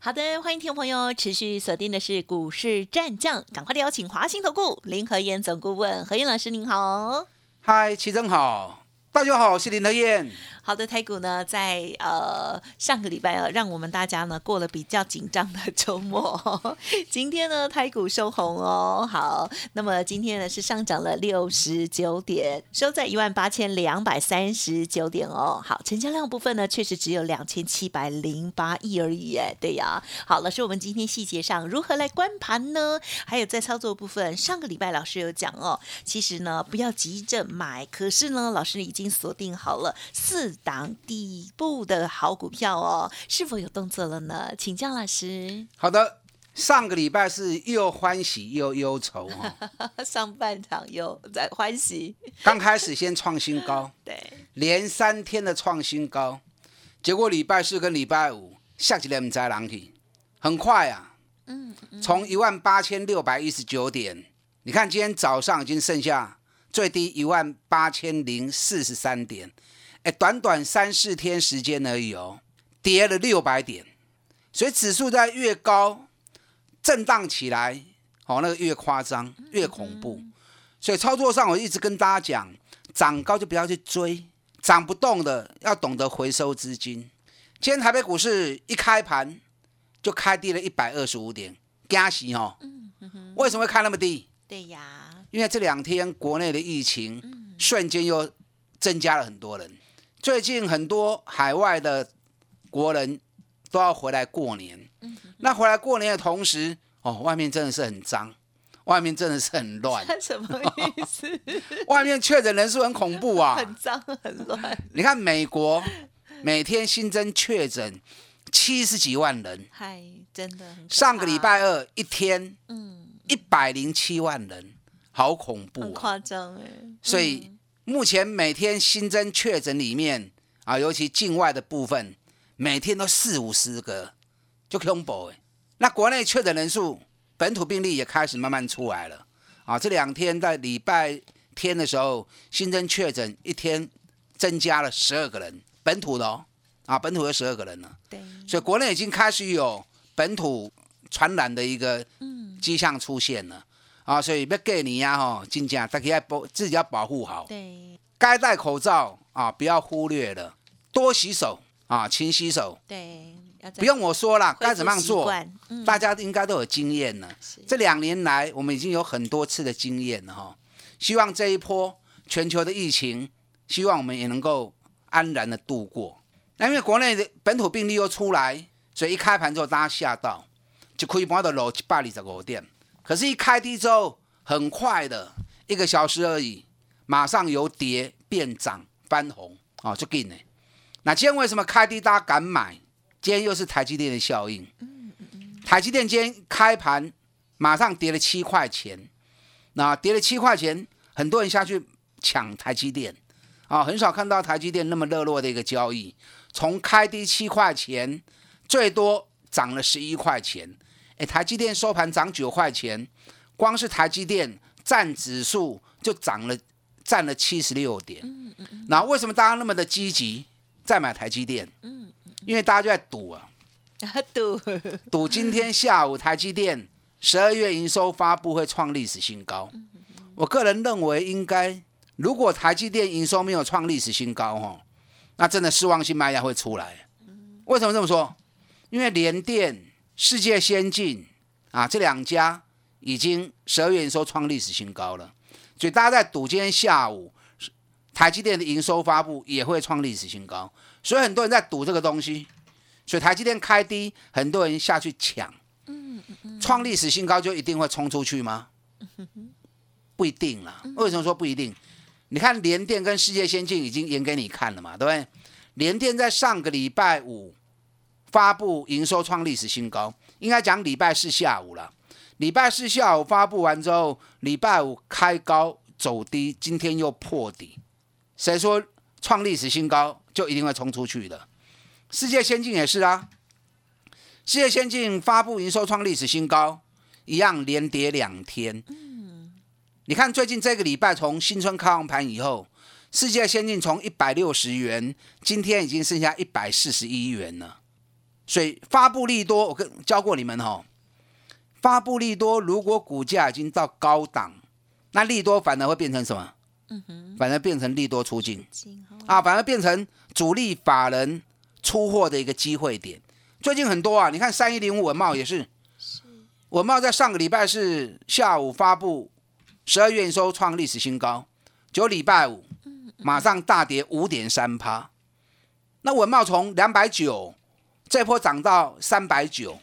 好的，欢迎听众朋友持续锁定的是股市战将，赶快的邀请华新投顾林和燕总顾问何燕老师您好。嗨，齐正好，大家好，我是林和燕。好的，台股呢，在呃上个礼拜啊，让我们大家呢过了比较紧张的周末。今天呢，台股收红哦。好，那么今天呢是上涨了六十九点，收在一万八千两百三十九点哦。好，成交量部分呢，确实只有两千七百零八亿而已。哎，对呀。好，老师，我们今天细节上如何来观盘呢？还有在操作部分，上个礼拜老师有讲哦，其实呢不要急着买，可是呢，老师已经锁定好了四。档底部的好股票哦，是否有动作了呢？请江老师。好的，上个礼拜是又欢喜又忧愁哈，上半场又在欢喜，刚开始先创新高，对，连三天的创新高，结果礼拜四跟礼拜五下起来唔在人去，很快啊，嗯，从一万八千六百一十九点，你看今天早上已经剩下最低一万八千零四十三点。哎，短短三四天时间而已哦，跌了六百点，所以指数在越高震荡起来，哦，那个越夸张，越恐怖。所以操作上，我一直跟大家讲，涨高就不要去追，涨不动的要懂得回收资金。今天台北股市一开盘就开低了一百二十五点，加息哦。为什么会开那么低？对呀，因为这两天国内的疫情瞬间又增加了很多人。最近很多海外的国人都要回来过年，那回来过年的同时，哦，外面真的是很脏，外面真的是很乱。什么意思？外面确诊人数很恐怖啊，很脏很乱。你看美国每天新增确诊七十几万人，嗨，真的。上个礼拜二一天，嗯，一百零七万人，好恐怖，很夸张哎。所以。目前每天新增确诊里面啊，尤其境外的部分，每天都四五十个，就恐怖哎。那国内确诊人数、本土病例也开始慢慢出来了啊。这两天在礼拜天的时候，新增确诊一天增加了十二个人，本土的哦啊，本土有十二个人了。对，所以国内已经开始有本土传染的一个迹象出现了。啊，所以要过年啊，吼，真正大家要保自己要保护好。对，该戴口罩啊，不要忽略了，多洗手啊，勤洗手。对，不用我说了，该怎么样做，大家应该都有经验了。这两年来，我们已经有很多次的经验了哈。希望这一波全球的疫情，希望我们也能够安然的度过。那因为国内的本土病例又出来，所以一开盘之后大家吓到，就可以把的楼一百二十五点。可是，一开低之后，很快的一个小时而已，马上由跌变涨翻红哦，就给呢。那今天为什么开低大家敢买？今天又是台积电的效应。台积电今天开盘马上跌了七块钱，那跌了七块钱，很多人下去抢台积电啊，很少看到台积电那么热络的一个交易。从开低七块钱，最多涨了十一块钱。哎，台积电收盘涨九块钱，光是台积电占指数就涨了，占了七十六点。嗯嗯嗯。那为什么大家那么的积极在买台积电？嗯因为大家就在赌啊，赌赌今天下午台积电十二月营收发布会创历史新高。我个人认为应该，如果台积电营收没有创历史新高，哈，那真的失望性卖压会出来。为什么这么说？因为联电。世界先进啊，这两家已经十二月营收创历史新高了，所以大家在赌今天下午台积电的营收发布也会创历史新高，所以很多人在赌这个东西，所以台积电开低，很多人下去抢，嗯嗯创历史新高就一定会冲出去吗？不一定啦。为什么说不一定？你看联电跟世界先进已经演给你看了嘛，对不对？联电在上个礼拜五。发布营收创历史新高，应该讲礼拜四下午了。礼拜四下午发布完之后，礼拜五开高走低，今天又破底，谁说创历史新高就一定会冲出去的？世界先进也是啊，世界先进发布营收创历史新高，一样连跌两天。嗯，你看最近这个礼拜从新春开盘以后，世界先进从一百六十元，今天已经剩下一百四十一元了。所以发布利多，我跟教过你们哈，发布利多，如果股价已经到高档，那利多反而会变成什么？嗯哼，反而变成利多出境啊，反而变成主力法人出货的一个机会点。最近很多啊，你看三一零五文茂也是，文茂在上个礼拜是下午发布十二月营收创历史新高，九礼拜五马上大跌五点三趴，那文茂从两百九。这波涨到三百九，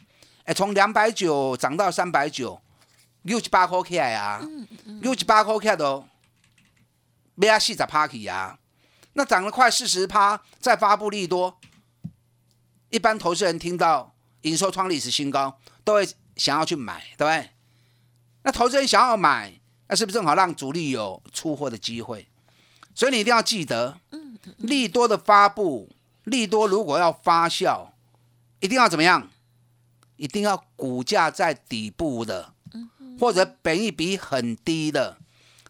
哎，从两百九涨到三百九，六七八块起来啊，六七八块起来都，没啊四十趴起啊，那涨了快四十趴，再发布利多，一般投资人听到营收创历史新高，都会想要去买，对不对？那投资人想要买，那是不是正好让主力有出货的机会？所以你一定要记得，利多的发布，利多如果要发酵。一定要怎么样？一定要股价在底部的，或者本益比很低的，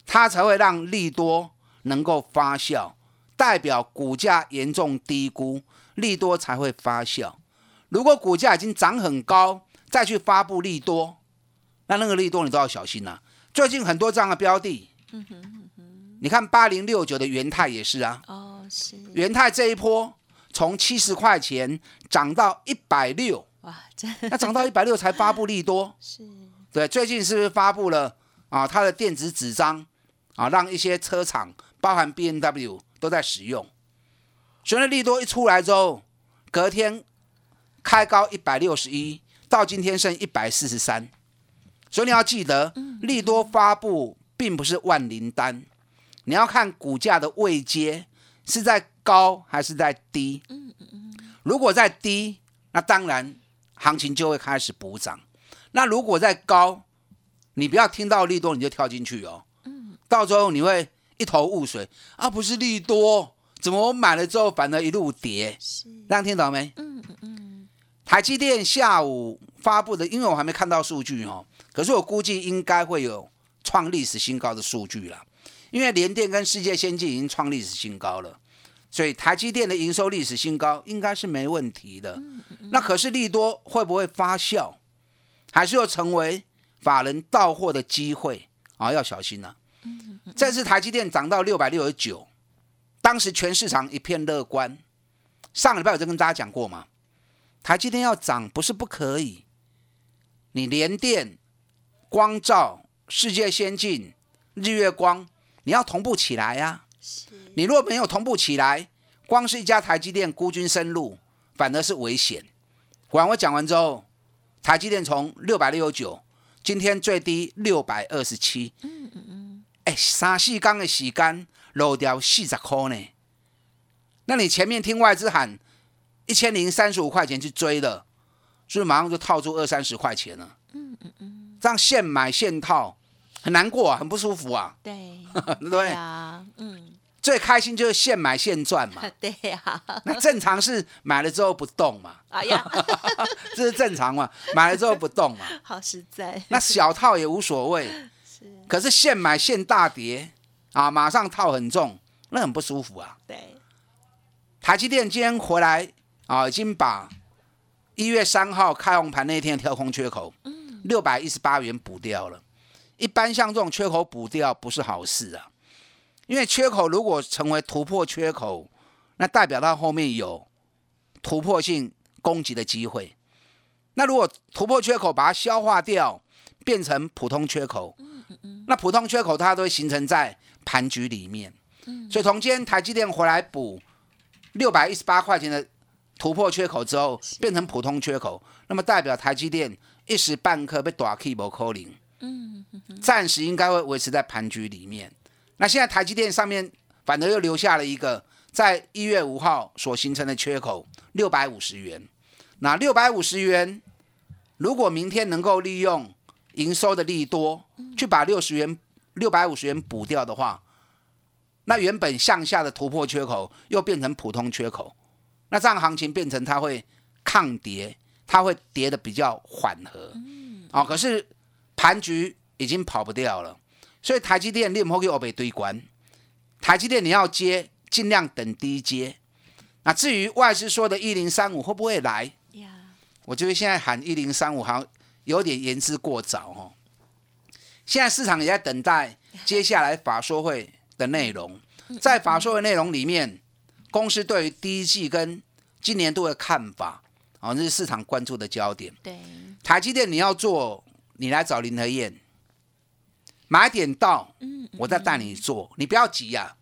它才会让利多能够发酵，代表股价严重低估，利多才会发酵。如果股价已经涨很高，再去发布利多，那那个利多你都要小心了。最近很多这样的标的，你看八零六九的元泰也是啊，哦是元泰这一波。从七十块钱涨到一百六，哇！真那涨到一百六才发布利多，是对。最近是不是发布了啊？它的电子纸张啊，让一些车厂，包含 B N W 都在使用。所以利多一出来之后，隔天开高一百六十一，到今天剩一百四十三。所以你要记得，利多发布并不是万灵丹，你要看股价的位阶是在。高还是在低？嗯嗯嗯。如果在低，那当然行情就会开始补涨。那如果在高，你不要听到利多你就跳进去哦。嗯。到时候你会一头雾水啊！不是利多，怎么我买了之后反而一路跌？是。大家听懂没？嗯嗯嗯。台积电下午发布的，因为我还没看到数据哦，可是我估计应该会有创历史新高的数据了。因为联电跟世界先进已经创历史新高了。所以台积电的营收历史新高应该是没问题的。那可是利多会不会发酵，还是要成为法人到货的机会啊？要小心了。这次台积电涨到六百六十九，当时全市场一片乐观。上礼拜我就跟大家讲过嘛，台积电要涨不是不可以，你联电、光照、世界先进、日月光，你要同步起来呀。你若没有同步起来，光是一家台积电孤军深入，反而是危险。管我讲完之后，台积电从六百六十九，今天最低六百二十七。嗯嗯嗯。哎，三四缸的时间漏掉四十块呢。那你前面听外资喊一千零三十五块钱去追了，是不是马上就套住二三十块钱了？嗯嗯嗯。这样现买现套，很难过啊，很不舒服啊。对。对啊。嗯。最开心就是现买现赚嘛，对呀。那正常是买了之后不动嘛，哎呀，这是正常嘛，买了之后不动嘛，好实在。那小套也无所谓，是。可是现买现大跌啊，马上套很重，那很不舒服啊。对。台积电今天回来啊，已经把一月三号开红盘那天跳空缺口，嗯，六百一十八元补掉了。一般像这种缺口补掉不是好事啊。因为缺口如果成为突破缺口，那代表它后面有突破性攻击的机会。那如果突破缺口把它消化掉，变成普通缺口，那普通缺口它都会形成在盘局里面。所以从今天台积电回来补六百一十八块钱的突破缺口之后，变成普通缺口，那么代表台积电一时半刻被打 K 不扣零，暂时应该会维持在盘局里面。那现在台积电上面反而又留下了一个在一月五号所形成的缺口六百五十元。那六百五十元，如果明天能够利用营收的利多去把六十元六百五十元补掉的话，那原本向下的突破缺口又变成普通缺口，那这样行情变成它会抗跌，它会跌的比较缓和。哦，可是盘局已经跑不掉了，所以台积电你唔好去欧北堆关，台积电你要接，尽量等低接。那至于外资说的一零三五会不会来？我觉得现在喊一零三五好像有点言之过早哦。现在市场也在等待接下来法说会的内容，在法说会内容里面，公司对于第一季跟今年度的看法，哦，这是市场关注的焦点。对，台积电你要做，你来找林和燕，买点到，我再带你做，你不要急呀，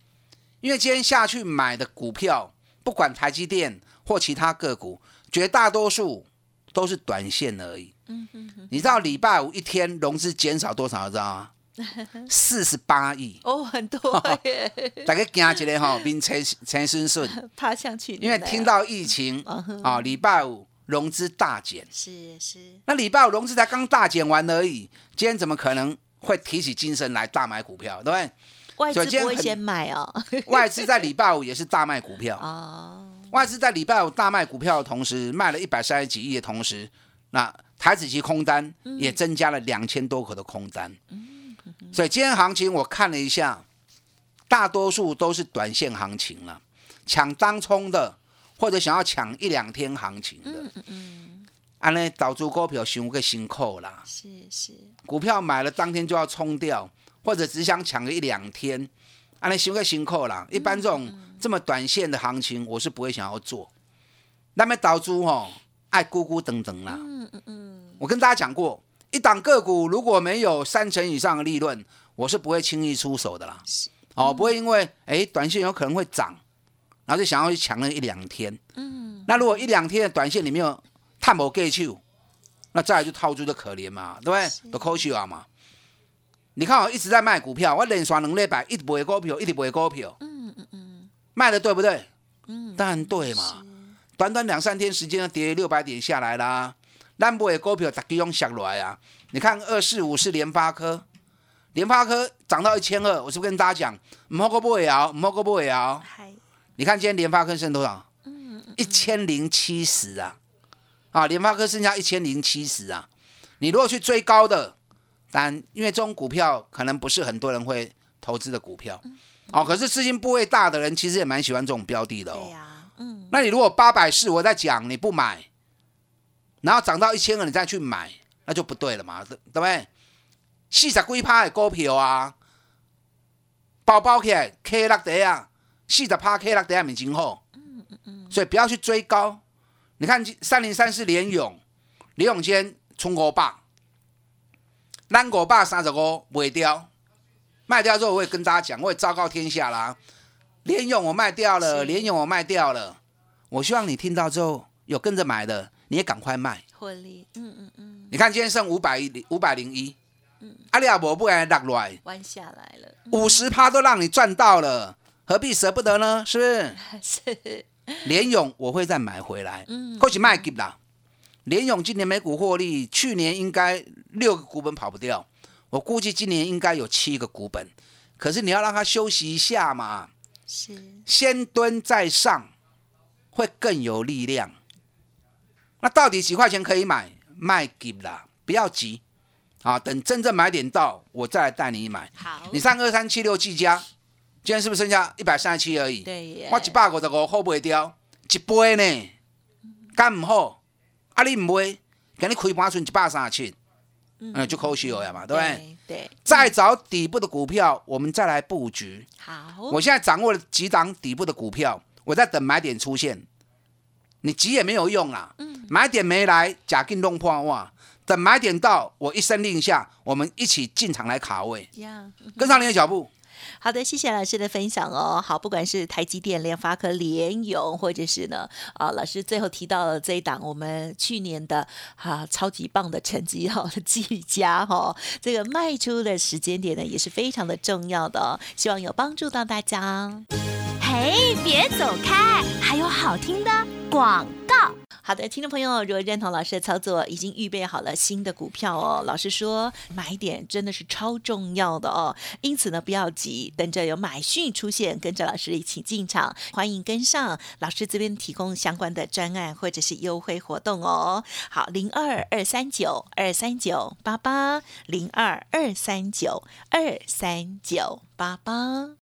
因为今天下去买的股票，不管台积电或其他个股，绝大多数都是短线而已。嗯你知道礼拜五一天融资减少多少？知道吗？四十八亿哦，很多耶！大家惊起来哈，并陈陈顺顺爬上去，因为听到疫情啊，礼拜五融资大减，是是。那礼拜五融资才刚大减完而已，今天怎么可能会提起精神来大买股票？对不对？外资不会先买哦，外资在礼拜五也是大卖股票哦。外资在礼拜五大卖股票的同时，卖了一百三十几亿的同时，那台子期空单也增加了两千多口的空单。所以今天行情我看了一下，大多数都是短线行情了，抢当冲的，或者想要抢一两天行情的。嗯嗯嗯。安尼导致股票想个辛苦啦。是是。股票买了当天就要冲掉，或者只想抢个一两天，安尼想个辛苦啦。一般这种这么短线的行情，我是不会想要做。那么导致吼爱咕咕等等啦。嗯嗯嗯。我跟大家讲过。一档个股如果没有三成以上的利润，我是不会轻易出手的啦。哦，不会因为哎短线有可能会涨，然后就想要去抢那一两天。嗯。那如果一两天的短线里面有探某 get 去，那再来就套住就可怜嘛，对不对？都扣去啊嘛。你看我一直在卖股票，我连刷两礼拜，一直卖股票，一直卖股票。嗯嗯嗯。卖的对不对？嗯，当然对嘛。短短两三天时间，跌六百点下来啦。咱买的股票，大家用下来啊！你看二四五是联发科，联发科涨到一千二，我是不是跟大家讲，唔好个不会摇，唔好个不会摇。你看今天联发科剩多少？一千零七十啊！啊，联发科剩下一千零七十啊！你如果去追高的，但因为这种股票可能不是很多人会投资的股票，哦，可是资金部位大的人其实也蛮喜欢这种标的的哦。嗯。那你如果八百四，我在讲你不买。然后涨到一千个，你再去买，那就不对了嘛，对不对？四十几趴的股票啊，包包起来 K 六底啊，四十趴 K 六底还没真好。嗯嗯嗯。所以不要去追高。你看三零三四联勇，联勇间冲五百，咱五百三十五卖掉，卖掉之后我也跟大家讲，我也昭告天下啦。联勇我卖掉了，联勇我卖掉了。我希望你听到之后有跟着买的。你也赶快卖，获利，嗯嗯嗯。你看今天剩五百一五百零一，嗯，阿里阿伯不然落来，弯下来了，五十趴都让你赚到了，何必舍不得呢？是不是？是。联勇我会再买回来，嗯，过去卖给啦。联勇今年每股获利，去年应该六个股本跑不掉，我估计今年应该有七个股本，可是你要让它休息一下嘛，是，先蹲再上，会更有力量。那到底几块钱可以买？卖给啦，不要急啊！等真正买点到，我再来带你买。好，你上二三七六计价，今天是不是剩下一百三十七而已？对，我一百五十五好不会掉，一杯呢，干唔好？啊，你唔会，给你亏盘剩一百三十七，嗯，就可惜了呀嘛，对不对？对。再找底部的股票，我们再来布局。好，我现在掌握了几档底部的股票，我在等买点出现。你急也没有用啦，买点没来，假进弄破哇！等买点到，我一声令下，我们一起进场来卡位，跟上你的脚步。好的，谢谢老师的分享哦。好，不管是台积电、联发科、联勇，或者是呢，啊，老师最后提到了这一档，我们去年的啊超级棒的成绩哈，技嘉哈，这个卖出的时间点呢，也是非常的重要的哦。希望有帮助到大家。嘿，别走开，还有好听的广告。好的，听众朋友，如果认同老师的操作，已经预备好了新的股票哦。老师说买点真的是超重要的哦，因此呢，不要急，等着有买讯出现，跟着老师一起进场，欢迎跟上老师这边提供相关的专案或者是优惠活动哦。好，零二二三九二三九八八零二二三九二三九八八。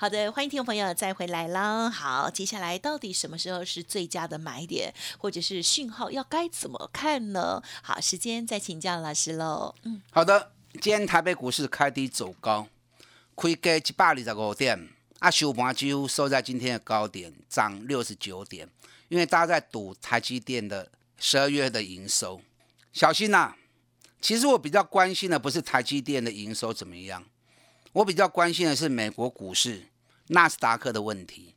好的，欢迎听众朋友再回来啦。好，接下来到底什么时候是最佳的买点，或者是讯号要该怎么看呢？好，时间再请教老师喽。嗯，好的。今天台北股市开低走高，开价一百二十五点，啊，收盘几乎收在今天的高点，涨六十九点。因为大家在赌台积电的十二月的营收，小心呐。其实我比较关心的不是台积电的营收怎么样，我比较关心的是美国股市。纳斯达克的问题，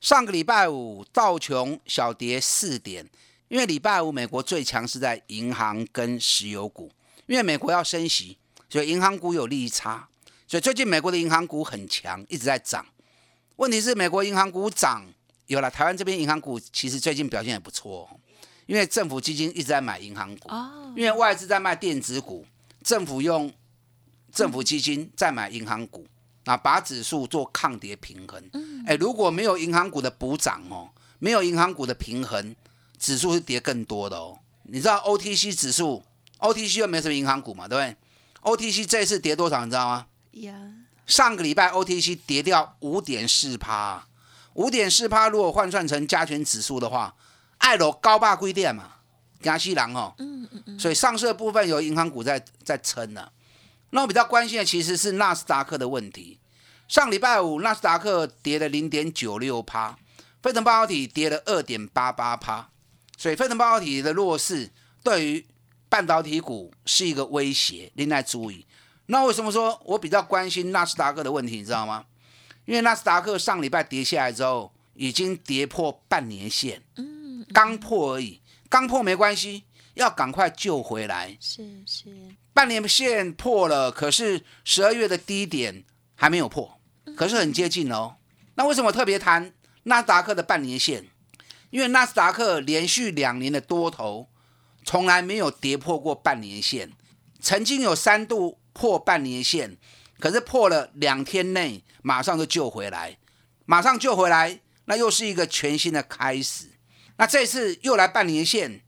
上个礼拜五道琼小跌四点，因为礼拜五美国最强是在银行跟石油股，因为美国要升息，所以银行股有利差，所以最近美国的银行股很强，一直在涨。问题是美国银行股涨，有了台湾这边银行股其实最近表现也不错，因为政府基金一直在买银行股，因为外资在卖电子股，政府用政府基金在买银行股。那把指数做抗跌平衡，哎，如果没有银行股的补涨哦，没有银行股的平衡，指数是跌更多的哦。你知道 OTC 指数，OTC 又没什么银行股嘛，对不对？OTC 这次跌多少，你知道吗？呀上个礼拜 OTC 跌掉五点四趴，五点四趴，如果换算成加权指数的话，爱罗高霸贵店嘛，加西郎哦，嗯嗯嗯，所以上市的部分有银行股在在撑呢。那我比较关心的其实是纳斯达克的问题。上礼拜五纳斯达克跌了零点九六趴，费城半导体跌了二点八八趴，所以费城半导体的弱势对于半导体股是一个威胁，另外注意。那为什么说我比较关心纳斯达克的问题？你知道吗？因为纳斯达克上礼拜跌下来之后，已经跌破半年线，嗯，刚破而已，刚破没关系。要赶快救回来，是是，半年线破了，可是十二月的低点还没有破，可是很接近哦。那为什么特别谈纳斯达克的半年线？因为纳斯达克连续两年的多头从来没有跌破过半年线，曾经有三度破半年线，可是破了两天内马上就救回来，马上救回来，那又是一个全新的开始。那这次又来半年线。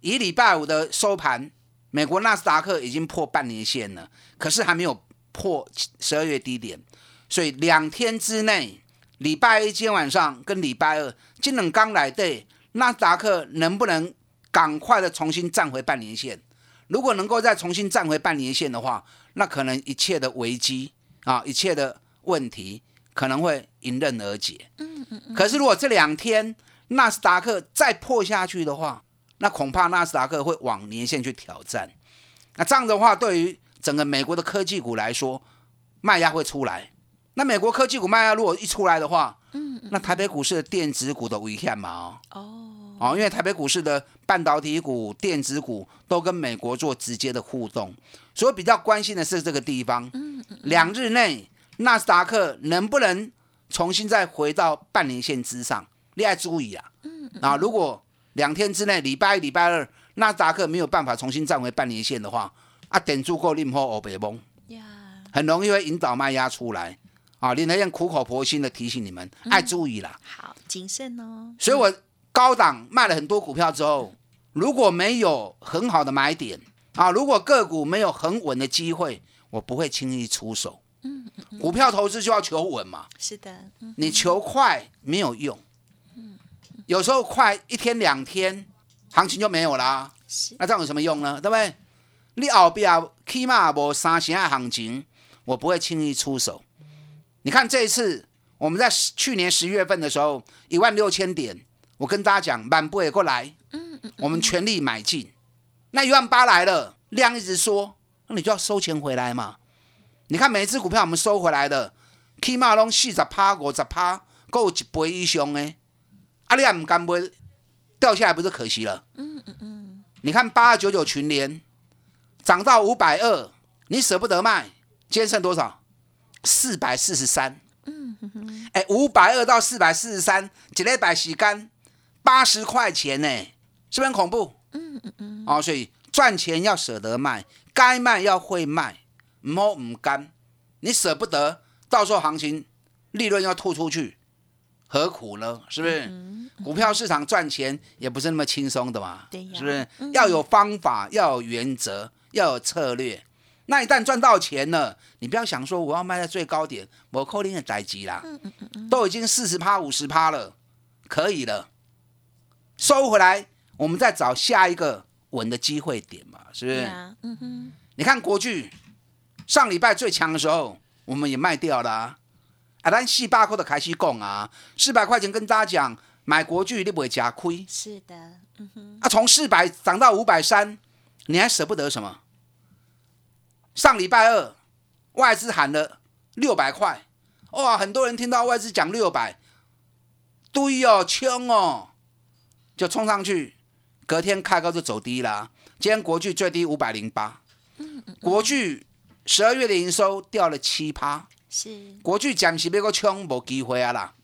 以礼拜五的收盘，美国纳斯达克已经破半年线了，可是还没有破十二月低点，所以两天之内，礼拜一今天晚上跟礼拜二，今冷刚来对纳斯达克能不能赶快的重新站回半年线？如果能够再重新站回半年线的话，那可能一切的危机啊，一切的问题可能会迎刃而解。嗯嗯嗯。可是如果这两天纳斯达克再破下去的话，那恐怕纳斯达克会往年线去挑战，那这样的话，对于整个美国的科技股来说，卖压会出来。那美国科技股卖压如果一出来的话，嗯，那台北股市的电子股的危险嘛？哦，哦，因为台北股市的半导体股、电子股都跟美国做直接的互动，所以比较关心的是这个地方。嗯嗯，两日内纳斯达克能不能重新再回到半年线之上？你要注意啊。嗯嗯，啊，如果两天之内，礼拜一、礼拜二，纳斯达克没有办法重新站回半年线的话，啊，点住够令破欧北崩，很容易会引导卖压出来。啊，林德燕苦口婆心的提醒你们，爱注意啦。好，谨慎哦。所以我高档卖了很多股票之后，如果没有很好的买点啊，如果个股没有很稳的机会，我不会轻易出手。嗯，股票投资就要求稳嘛。是的，你求快没有用。有时候快一天两天，行情就没有啦。那这样有什么用呢？对不对？你后边起码无三成的行情，我不会轻易出手。你看这一次，我们在去年十月份的时候，一万六千点，我跟大家讲，满不会过来，嗯嗯，我们全力买进。那一万八来了，量一直缩，那你就要收钱回来嘛。你看每一只股票我们收回来的，起码拢四十趴、五十趴，够一倍以上的。啊，你还唔敢买，掉下来不是可惜了？嗯嗯嗯。你看八二九九群联涨到五百二，你舍不得卖，今天剩多少？四百四十三。嗯。哎，五百二到四百四十三，一礼拜时间八十块钱呢，是不是很恐怖？嗯嗯嗯。哦，所以赚钱要舍得卖，该卖要会卖，唔好唔甘，你舍不得，到时候行情利润要吐出去。何苦呢？是不是？股票市场赚钱也不是那么轻松的嘛，是不是？要有方法，要有原则，要有策略。那一旦赚到钱了，你不要想说我要卖在最高点，我扣零的待机啦，都已经四十趴、五十趴了，可以了，收回来，我们再找下一个稳的机会点嘛，是不是？嗯哼。你看国巨上礼拜最强的时候，我们也卖掉了。啊，咱四百块的开始讲啊，四百块钱跟大家讲，买国巨你不会吃亏。是的，嗯哼。啊，从四百涨到五百三，你还舍不得什么？上礼拜二外资喊了六百块，哇，很多人听到外资讲六百，对哦，冲哦，就冲上去，隔天开高就走低了。今天国巨最低五百零八，国巨十二月的营收掉了七趴。是国巨暂时别个冲，无机会啊啦，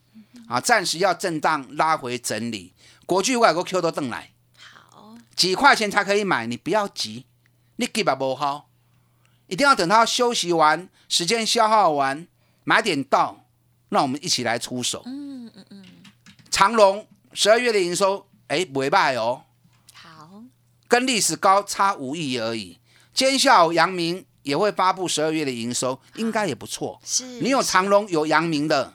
啊，暂时要震荡拉回整理。国巨外国 Q 都登来，好，几块钱才可以买，你不要急，你急吧不好，一定要等它休息完，时间消耗完，买点到，那我们一起来出手。嗯嗯嗯。长隆十二月的营收，哎，不会败哦。好，跟历史高差五亿而已。尖效阳明。也会发布十二月的营收，应该也不错。是你有长隆有阳明的，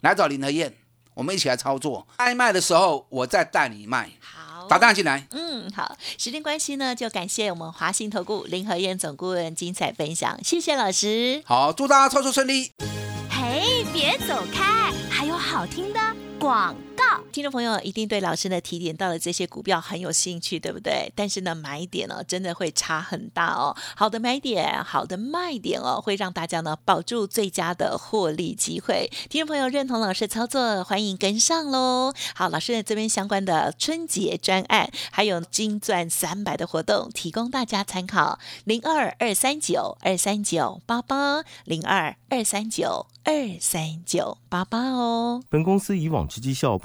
来找林和燕，我们一起来操作。该卖的时候，我再带你卖。好，打单进来。嗯，好。时间关系呢，就感谢我们华信投顾林和燕总顾问精彩分享，谢谢老师。好，祝大家操作顺利。嘿，别走开，还有好听的广。听众朋友一定对老师的提点到的这些股票很有兴趣，对不对？但是呢，买点呢真的会差很大哦。好的买点，好的卖点哦，会让大家呢保住最佳的获利机会。听众朋友认同老师操作，欢迎跟上喽。好，老师在这边相关的春节专案，还有金钻三百的活动，提供大家参考：零二二三九二三九八八零二二三九二三九八八哦。本公司以往之绩效